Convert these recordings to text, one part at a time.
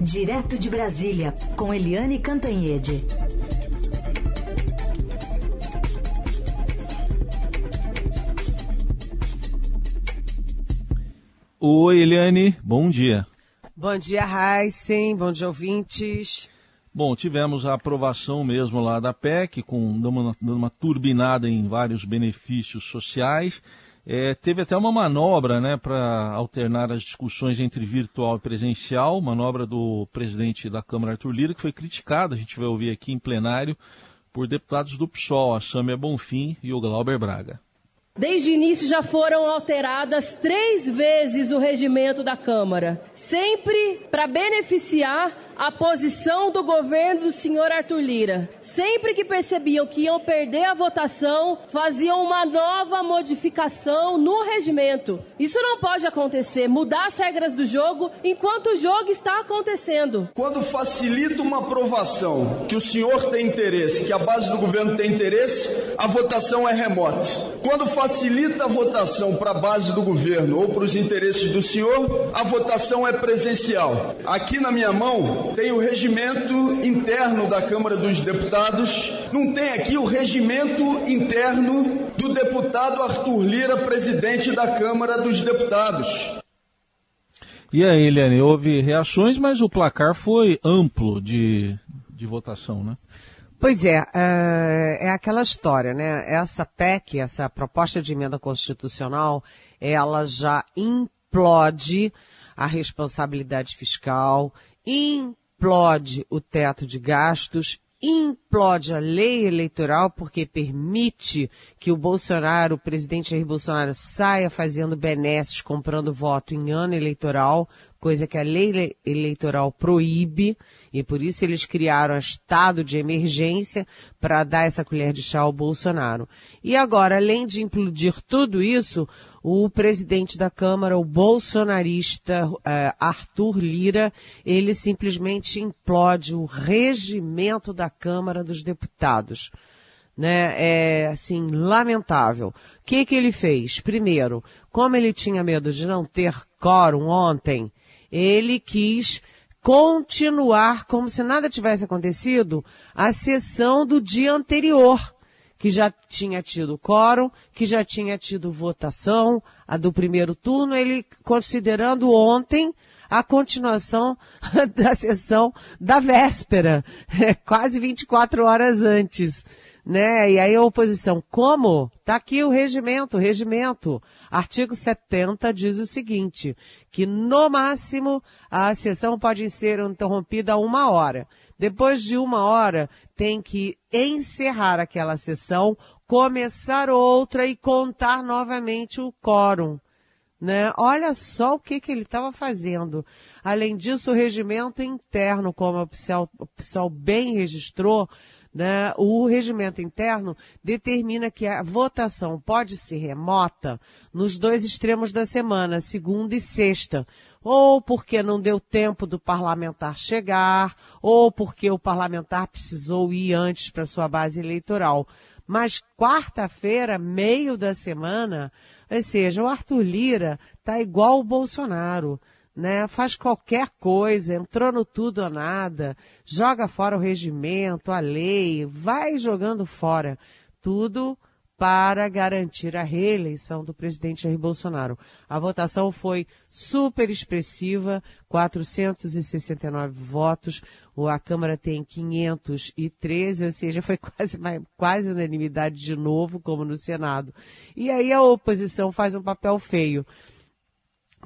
Direto de Brasília, com Eliane Cantanhede. Oi, Eliane, bom dia. Bom dia, Heisen, bom dia, ouvintes. Bom, tivemos a aprovação mesmo lá da PEC, com dando uma, dando uma turbinada em vários benefícios sociais. É, teve até uma manobra né, para alternar as discussões entre virtual e presencial, manobra do presidente da Câmara, Arthur Lira, que foi criticada, a gente vai ouvir aqui em plenário, por deputados do PSOL, a Sâmia Bonfim e o Glauber Braga. Desde o início já foram alteradas três vezes o regimento da Câmara, sempre para beneficiar a posição do governo do senhor Arthur Lira. Sempre que percebiam que iam perder a votação, faziam uma nova modificação no regimento. Isso não pode acontecer, mudar as regras do jogo enquanto o jogo está acontecendo. Quando facilita uma aprovação que o senhor tem interesse, que a base do governo tem interesse, a votação é remota. Quando facilita a votação para a base do governo ou para os interesses do senhor, a votação é presencial. Aqui na minha mão tem o regimento interno da Câmara dos Deputados, não tem aqui o regimento interno do deputado Arthur Lira, presidente da Câmara dos Deputados. E aí, Eliane, houve reações, mas o placar foi amplo de, de votação, né? Pois é, é, é aquela história, né? Essa PEC, essa proposta de emenda constitucional, ela já implode a responsabilidade fiscal, implode o teto de gastos, implode a lei eleitoral porque permite que o Bolsonaro, o presidente Jair Bolsonaro, saia fazendo benesses, comprando voto em ano eleitoral, coisa que a lei eleitoral proíbe, e por isso eles criaram estado de emergência para dar essa colher de chá ao Bolsonaro. E agora, além de implodir tudo isso, o presidente da Câmara, o bolsonarista uh, Arthur Lira, ele simplesmente implode o regimento da Câmara dos Deputados. Né? É, assim, lamentável. O que que ele fez? Primeiro, como ele tinha medo de não ter quórum ontem, ele quis continuar como se nada tivesse acontecido a sessão do dia anterior que já tinha tido quórum, que já tinha tido votação, a do primeiro turno, ele considerando ontem a continuação da sessão da véspera, quase 24 horas antes. Né? E aí a oposição, como? Tá aqui o regimento, o regimento. Artigo 70 diz o seguinte, que no máximo a sessão pode ser interrompida uma hora. Depois de uma hora, tem que encerrar aquela sessão, começar outra e contar novamente o quórum. Né? Olha só o que, que ele estava fazendo. Além disso, o regimento interno, como o pessoal, o pessoal bem registrou, né? O regimento interno determina que a votação pode ser remota nos dois extremos da semana, segunda e sexta. Ou porque não deu tempo do parlamentar chegar, ou porque o parlamentar precisou ir antes para sua base eleitoral. Mas quarta-feira, meio da semana, ou seja, o Arthur Lira tá igual o Bolsonaro né? Faz qualquer coisa, entrou no tudo ou nada, joga fora o regimento, a lei, vai jogando fora tudo para garantir a reeleição do presidente Jair Bolsonaro. A votação foi super expressiva, 469 votos, a Câmara tem 513, ou seja, foi quase, quase unanimidade de novo, como no Senado. E aí a oposição faz um papel feio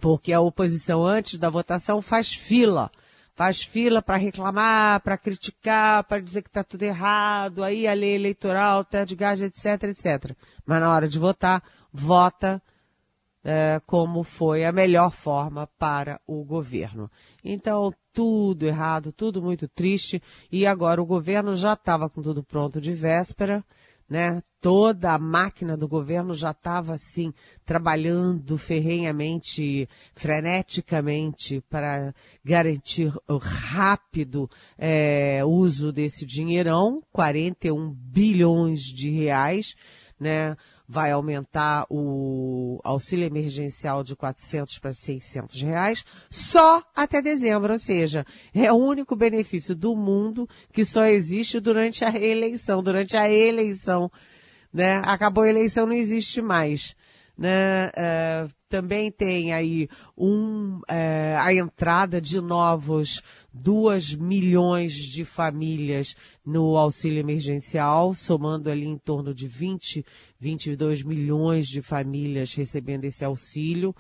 porque a oposição antes da votação faz fila. Faz fila para reclamar, para criticar, para dizer que está tudo errado, aí a lei eleitoral, teto de gás, etc, etc. Mas na hora de votar, vota é, como foi a melhor forma para o governo. Então, tudo errado, tudo muito triste, e agora o governo já estava com tudo pronto de véspera, né? Toda a máquina do governo já estava assim trabalhando ferrenhamente, freneticamente para garantir o rápido é, uso desse dinheirão, 41 bilhões de reais, né? Vai aumentar o auxílio emergencial de 400 para 600 reais só até dezembro, ou seja, é o único benefício do mundo que só existe durante a reeleição, durante a eleição, né? Acabou a eleição, não existe mais, né? Uh, também tem aí um, é, a entrada de novos 2 milhões de famílias no auxílio emergencial, somando ali em torno de 20, 22 milhões de famílias recebendo esse auxílio.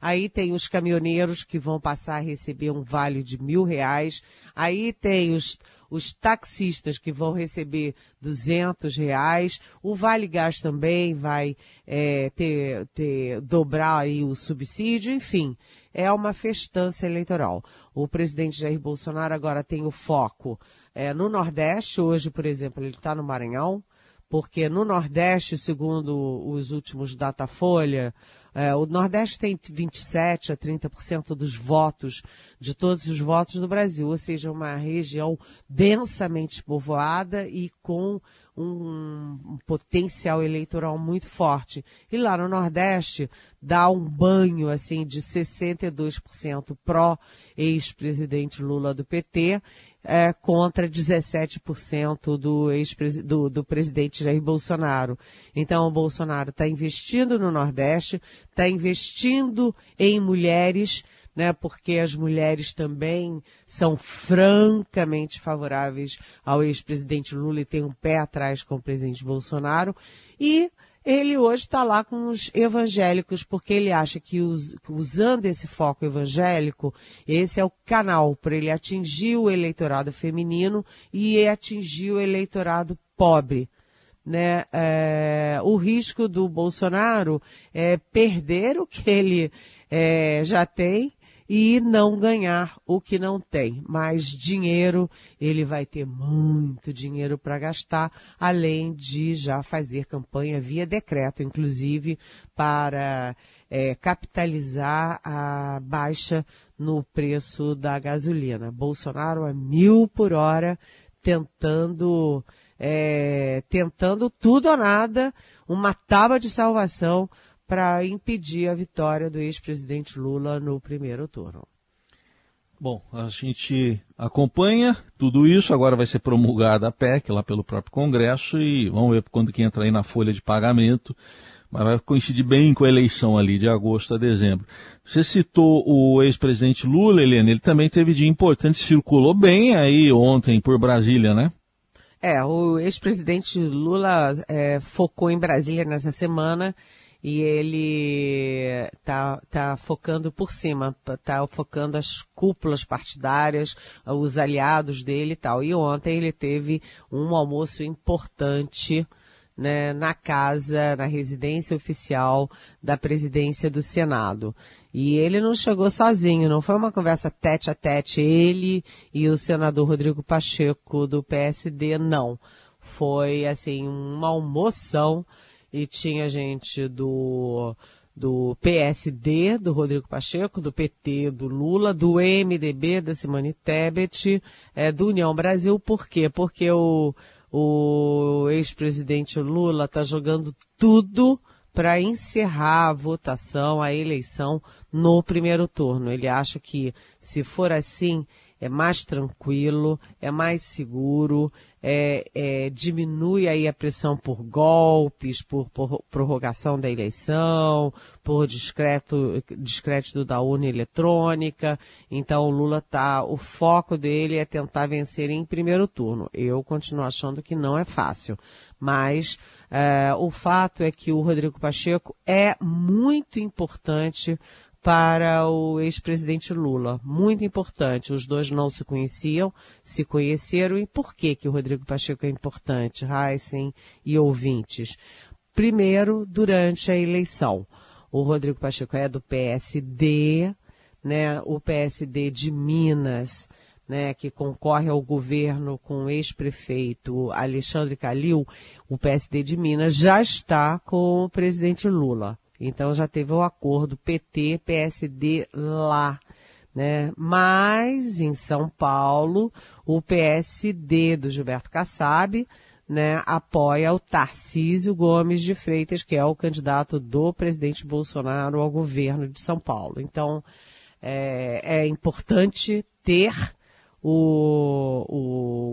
Aí tem os caminhoneiros que vão passar a receber um vale de mil reais. Aí tem os, os taxistas que vão receber 200 reais, o Vale Gás também vai é, ter, ter, dobrar aí o subsídio, enfim, é uma festança eleitoral. O presidente Jair Bolsonaro agora tem o foco é, no Nordeste, hoje, por exemplo, ele está no Maranhão, porque no Nordeste, segundo os últimos Datafolha, é, o Nordeste tem 27 a 30% dos votos, de todos os votos do Brasil, ou seja, uma região densamente povoada e com um, um potencial eleitoral muito forte. E lá no Nordeste dá um banho assim de 62% pró ex-presidente Lula do PT é, contra 17% do, ex do, do presidente Jair Bolsonaro. Então, o Bolsonaro está investindo no Nordeste, está investindo em mulheres, né, porque as mulheres também são francamente favoráveis ao ex-presidente Lula e têm um pé atrás com o presidente Bolsonaro. E ele hoje está lá com os evangélicos, porque ele acha que us, usando esse foco evangélico, esse é o canal para ele atingir o eleitorado feminino e atingir o eleitorado pobre. Né? É, o risco do Bolsonaro é perder o que ele é, já tem e não ganhar o que não tem. Mas dinheiro, ele vai ter muito dinheiro para gastar, além de já fazer campanha via decreto, inclusive, para é, capitalizar a baixa no preço da gasolina. Bolsonaro a mil por hora, tentando, é, tentando tudo ou nada, uma tábua de salvação para impedir a vitória do ex-presidente Lula no primeiro turno. Bom, a gente acompanha tudo isso, agora vai ser promulgada a PEC lá pelo próprio Congresso e vamos ver quando que entra aí na folha de pagamento, mas vai coincidir bem com a eleição ali de agosto a dezembro. Você citou o ex-presidente Lula, Helena, ele também teve dia importante, circulou bem aí ontem por Brasília, né? É, o ex-presidente Lula é, focou em Brasília nessa semana e ele tá, tá focando por cima, tá focando as cúpulas partidárias, os aliados dele e tal. E ontem ele teve um almoço importante né, na casa, na residência oficial da presidência do Senado. E ele não chegou sozinho, não foi uma conversa tete a tete, ele e o senador Rodrigo Pacheco do PSD, não. Foi, assim, uma almoção e tinha gente do do PSD, do Rodrigo Pacheco, do PT, do Lula, do MDB, da Simone Tebet, é, do União Brasil. Por quê? Porque o, o ex-presidente Lula está jogando tudo para encerrar a votação, a eleição no primeiro turno. Ele acha que, se for assim, é mais tranquilo, é mais seguro, é, é, diminui aí a pressão por golpes, por, por prorrogação da eleição, por discreto, discrédito da urna eletrônica. Então o Lula tá, o foco dele é tentar vencer em primeiro turno. Eu continuo achando que não é fácil, mas é, o fato é que o Rodrigo Pacheco é muito importante para o ex-presidente Lula. Muito importante. Os dois não se conheciam, se conheceram. E por que, que o Rodrigo Pacheco é importante, Heisen e ouvintes? Primeiro, durante a eleição. O Rodrigo Pacheco é do PSD, né? O PSD de Minas, né? Que concorre ao governo com o ex-prefeito Alexandre Calil. O PSD de Minas já está com o presidente Lula. Então já teve o acordo PT-PSD lá. Né? Mas em São Paulo, o PSD do Gilberto Kassab né, apoia o Tarcísio Gomes de Freitas, que é o candidato do presidente Bolsonaro ao governo de São Paulo. Então, é, é importante ter o,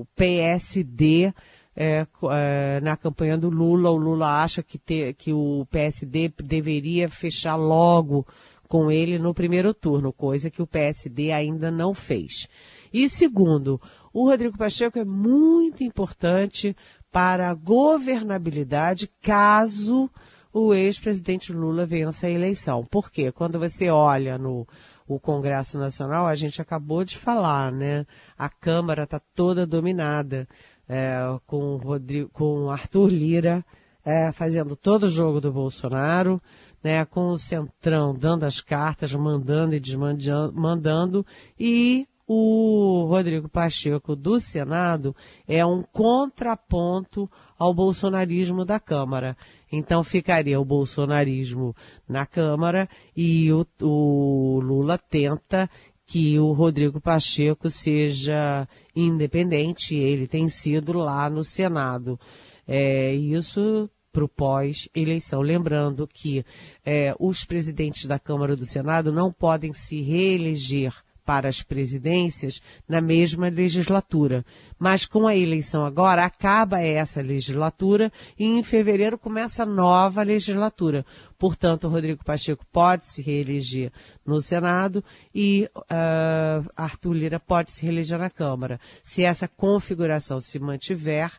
o PSD é, é, na campanha do Lula. O Lula acha que, ter, que o PSD deveria fechar logo com ele no primeiro turno, coisa que o PSD ainda não fez. E segundo, o Rodrigo Pacheco é muito importante para a governabilidade caso o ex-presidente Lula vença a eleição. Por quê? Quando você olha no o Congresso Nacional, a gente acabou de falar, né? A Câmara está toda dominada é, com, Rodrigo, com Arthur Lira é, fazendo todo o jogo do Bolsonaro, né? Com o Centrão dando as cartas, mandando e desmandando, e o Rodrigo Pacheco do Senado é um contraponto ao bolsonarismo da Câmara. Então ficaria o bolsonarismo na Câmara e o, o Lula tenta que o Rodrigo Pacheco seja independente, ele tem sido lá no Senado. É, isso para o pós-eleição. Lembrando que é, os presidentes da Câmara e do Senado não podem se reeleger para as presidências na mesma legislatura. Mas com a eleição agora, acaba essa legislatura e em fevereiro começa a nova legislatura. Portanto, Rodrigo Pacheco pode se reeleger no Senado e uh, Arthur Lira pode se reeleger na Câmara. Se essa configuração se mantiver,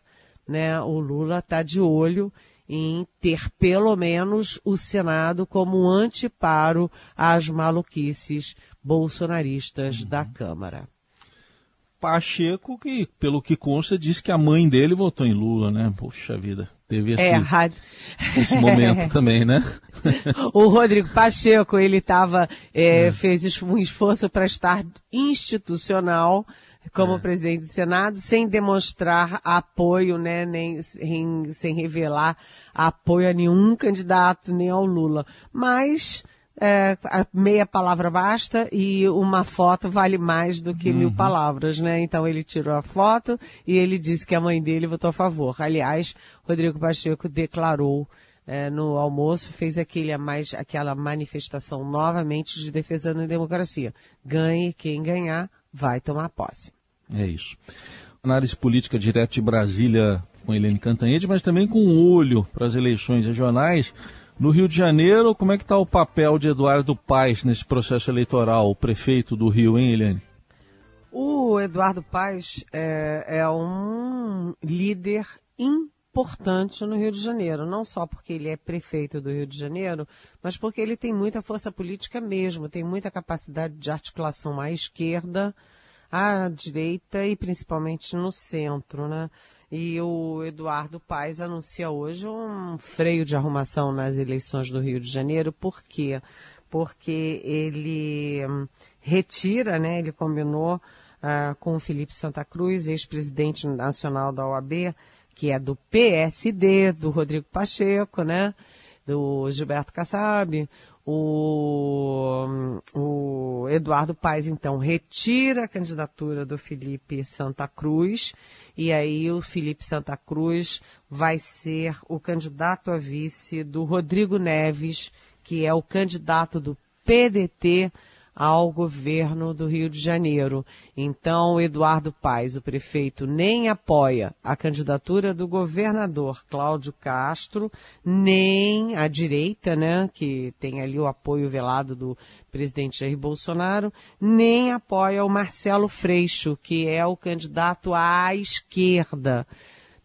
né, o Lula está de olho em ter pelo menos o Senado como um anteparo às maluquices bolsonaristas uhum. da Câmara. Pacheco, que pelo que consta, disse que a mãe dele votou em Lula, né? Puxa vida, teve esse, é, esse momento também, né? o Rodrigo Pacheco, ele estava, é, é. fez um esforço para estar institucional como é. presidente do Senado, sem demonstrar apoio, né, nem sem, sem revelar apoio a nenhum candidato, nem ao Lula. Mas é, meia palavra basta e uma foto vale mais do que uhum. mil palavras, né? Então ele tirou a foto e ele disse que a mãe dele votou a favor. Aliás, Rodrigo Pacheco declarou é, no almoço, fez aquele, mais, aquela manifestação novamente de defesa da democracia. Ganhe quem ganhar, vai tomar posse. É isso. Análise política direto de Brasília com Helene Cantanhede, mas também com um olho para as eleições regionais. No Rio de Janeiro, como é que está o papel de Eduardo Paes nesse processo eleitoral, o prefeito do Rio, hein, Helene? O Eduardo Paes é, é um líder importante no Rio de Janeiro, não só porque ele é prefeito do Rio de Janeiro, mas porque ele tem muita força política mesmo, tem muita capacidade de articulação à esquerda, à direita e principalmente no centro, né? E o Eduardo Paes anuncia hoje um freio de arrumação nas eleições do Rio de Janeiro. Por quê? Porque ele hum, retira, né? Ele combinou uh, com o Felipe Santa Cruz, ex-presidente nacional da OAB, que é do PSD, do Rodrigo Pacheco, né? Do Gilberto Kassab, o, o Eduardo Paes, então, retira a candidatura do Felipe Santa Cruz, e aí o Felipe Santa Cruz vai ser o candidato a vice do Rodrigo Neves, que é o candidato do PDT ao governo do Rio de Janeiro. Então, Eduardo Paes, o prefeito, nem apoia a candidatura do governador Cláudio Castro, nem a direita, né, que tem ali o apoio velado do presidente Jair Bolsonaro, nem apoia o Marcelo Freixo, que é o candidato à esquerda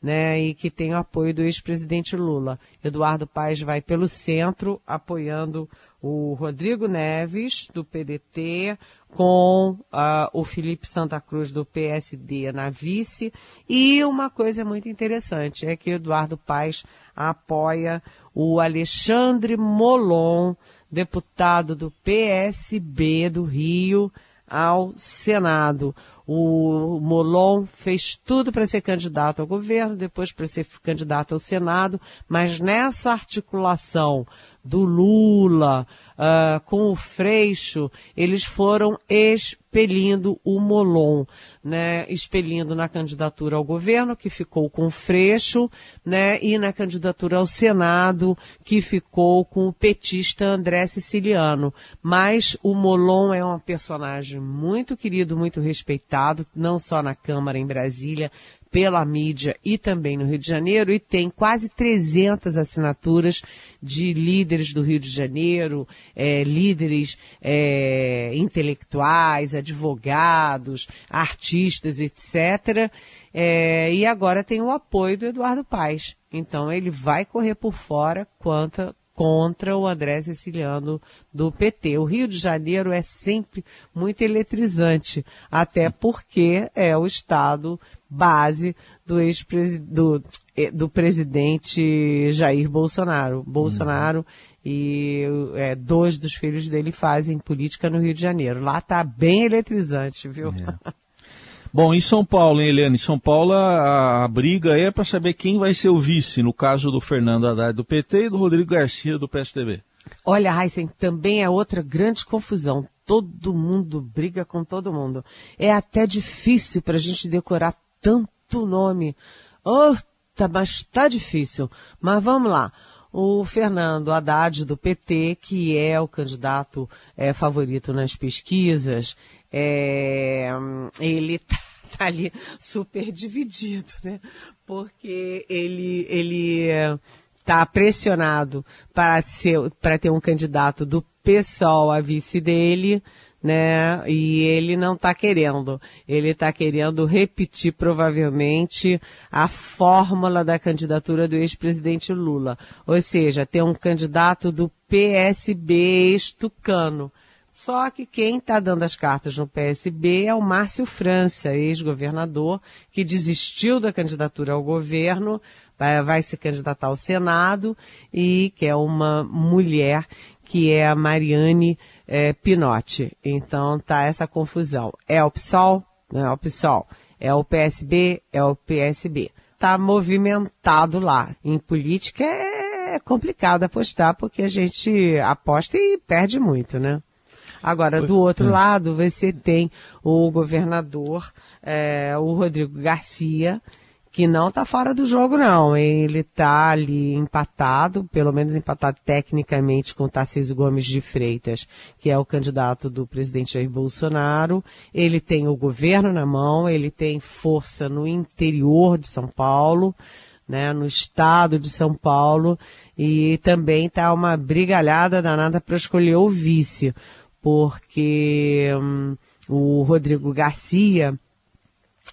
né, e que tem o apoio do ex-presidente Lula. Eduardo Paes vai pelo centro, apoiando o Rodrigo Neves, do PDT, com uh, o Felipe Santa Cruz, do PSD, na vice. E uma coisa muito interessante é que Eduardo Paes apoia o Alexandre Molon, deputado do PSB do Rio, ao Senado. O Molon fez tudo para ser candidato ao governo, depois para ser candidato ao Senado, mas nessa articulação do Lula, uh, com o Freixo, eles foram expelindo o Molon, né, expelindo na candidatura ao governo, que ficou com o Freixo, né, e na candidatura ao Senado, que ficou com o petista André Siciliano. Mas o Molon é um personagem muito querido, muito respeitado, não só na Câmara em Brasília, pela mídia e também no Rio de Janeiro e tem quase 300 assinaturas de líderes do Rio de Janeiro, é, líderes é, intelectuais, advogados, artistas, etc. É, e agora tem o apoio do Eduardo Paes. Então ele vai correr por fora quanto, contra o André Siciliano do PT. O Rio de Janeiro é sempre muito eletrizante, até porque é o estado base do ex do, eh, do presidente Jair Bolsonaro. Bolsonaro e é, dois dos filhos dele fazem política no Rio de Janeiro. Lá tá bem eletrizante, viu? É. Bom, em São Paulo, hein, Eliane? Em São Paulo a, a briga é para saber quem vai ser o vice, no caso do Fernando Haddad do PT e do Rodrigo Garcia do PSDB. Olha, Heisen, também é outra grande confusão. Todo mundo briga com todo mundo. É até difícil para a gente decorar tanto nome. Oh, tá, mas tá difícil. Mas vamos lá. O Fernando Haddad do PT, que é o candidato é, favorito nas pesquisas, é, ele tá, tá, ali super dividido, né? Porque ele, ele tá pressionado para ser, para ter um candidato do PSOL a vice dele, né? E ele não está querendo. Ele está querendo repetir provavelmente a fórmula da candidatura do ex-presidente Lula. Ou seja, ter um candidato do PSB ex-tucano. Só que quem está dando as cartas no PSB é o Márcio França, ex-governador, que desistiu da candidatura ao governo, vai, se candidatar ao Senado e que é uma mulher que é a Mariane é, Pinotti. Então tá essa confusão. É o PSOL? Não é o PSOL. É o PSB? É o PSB. Tá movimentado lá. Em política é complicado apostar porque a gente aposta e perde muito, né? Agora, do outro é. lado, você tem o governador, é, o Rodrigo Garcia, que não está fora do jogo, não. Ele está ali empatado, pelo menos empatado tecnicamente com Tarcísio Gomes de Freitas, que é o candidato do presidente Jair Bolsonaro. Ele tem o governo na mão, ele tem força no interior de São Paulo, né, no estado de São Paulo, e também está uma brigalhada danada para escolher o vice, porque hum, o Rodrigo Garcia,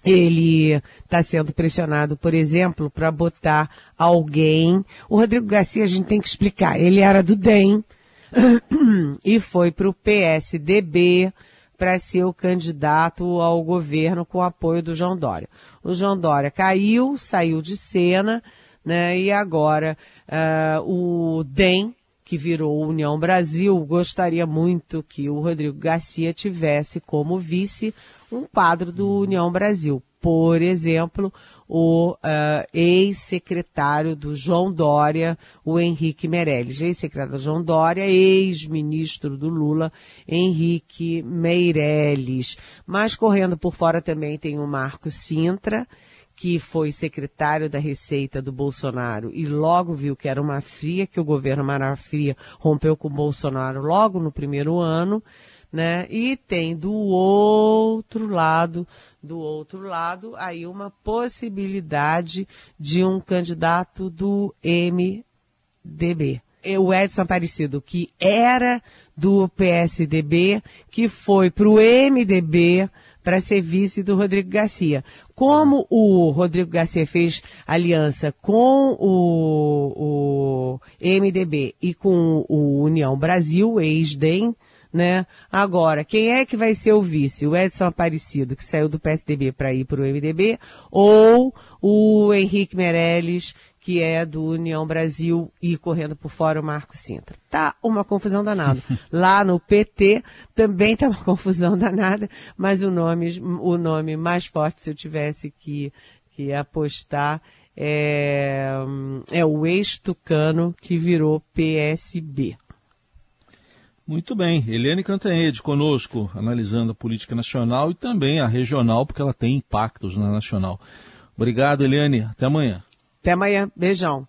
ele está sendo pressionado, por exemplo, para botar alguém. O Rodrigo Garcia, a gente tem que explicar, ele era do DEM e foi para o PSDB para ser o candidato ao governo com o apoio do João Dória. O João Dória caiu, saiu de cena, né? E agora uh, o DEM que virou União Brasil, gostaria muito que o Rodrigo Garcia tivesse como vice um quadro do União Brasil. Por exemplo, o uh, ex-secretário do João Dória, o Henrique Meirelles. Ex-secretário do João Dória, ex-ministro do Lula, Henrique Meirelles. Mas correndo por fora também tem o Marco Sintra, que foi secretário da Receita do Bolsonaro e logo viu que era uma fria, que o governo Marafria rompeu com o Bolsonaro logo no primeiro ano, né? E tem do outro lado, do outro lado, aí uma possibilidade de um candidato do MDB. O Edson Aparecido, que era do PSDB, que foi para o MDB, para ser vice do Rodrigo Garcia. Como o Rodrigo Garcia fez aliança com o, o MDB e com o União Brasil, ex-DEM, né? Agora, quem é que vai ser o vice? O Edson Aparecido, que saiu do PSDB para ir para o MDB, ou o Henrique Meirelles, que é do União Brasil e correndo por fora o Marco Sintra. Tá uma confusão danada. Lá no PT também tá uma confusão danada, mas o nome, o nome mais forte, se eu tivesse que, que apostar, é, é o ex-tucano que virou PSB. Muito bem. Eliane Cantanhede conosco, analisando a política nacional e também a regional, porque ela tem impactos na nacional. Obrigado, Eliane. Até amanhã. Até amanhã. Beijão.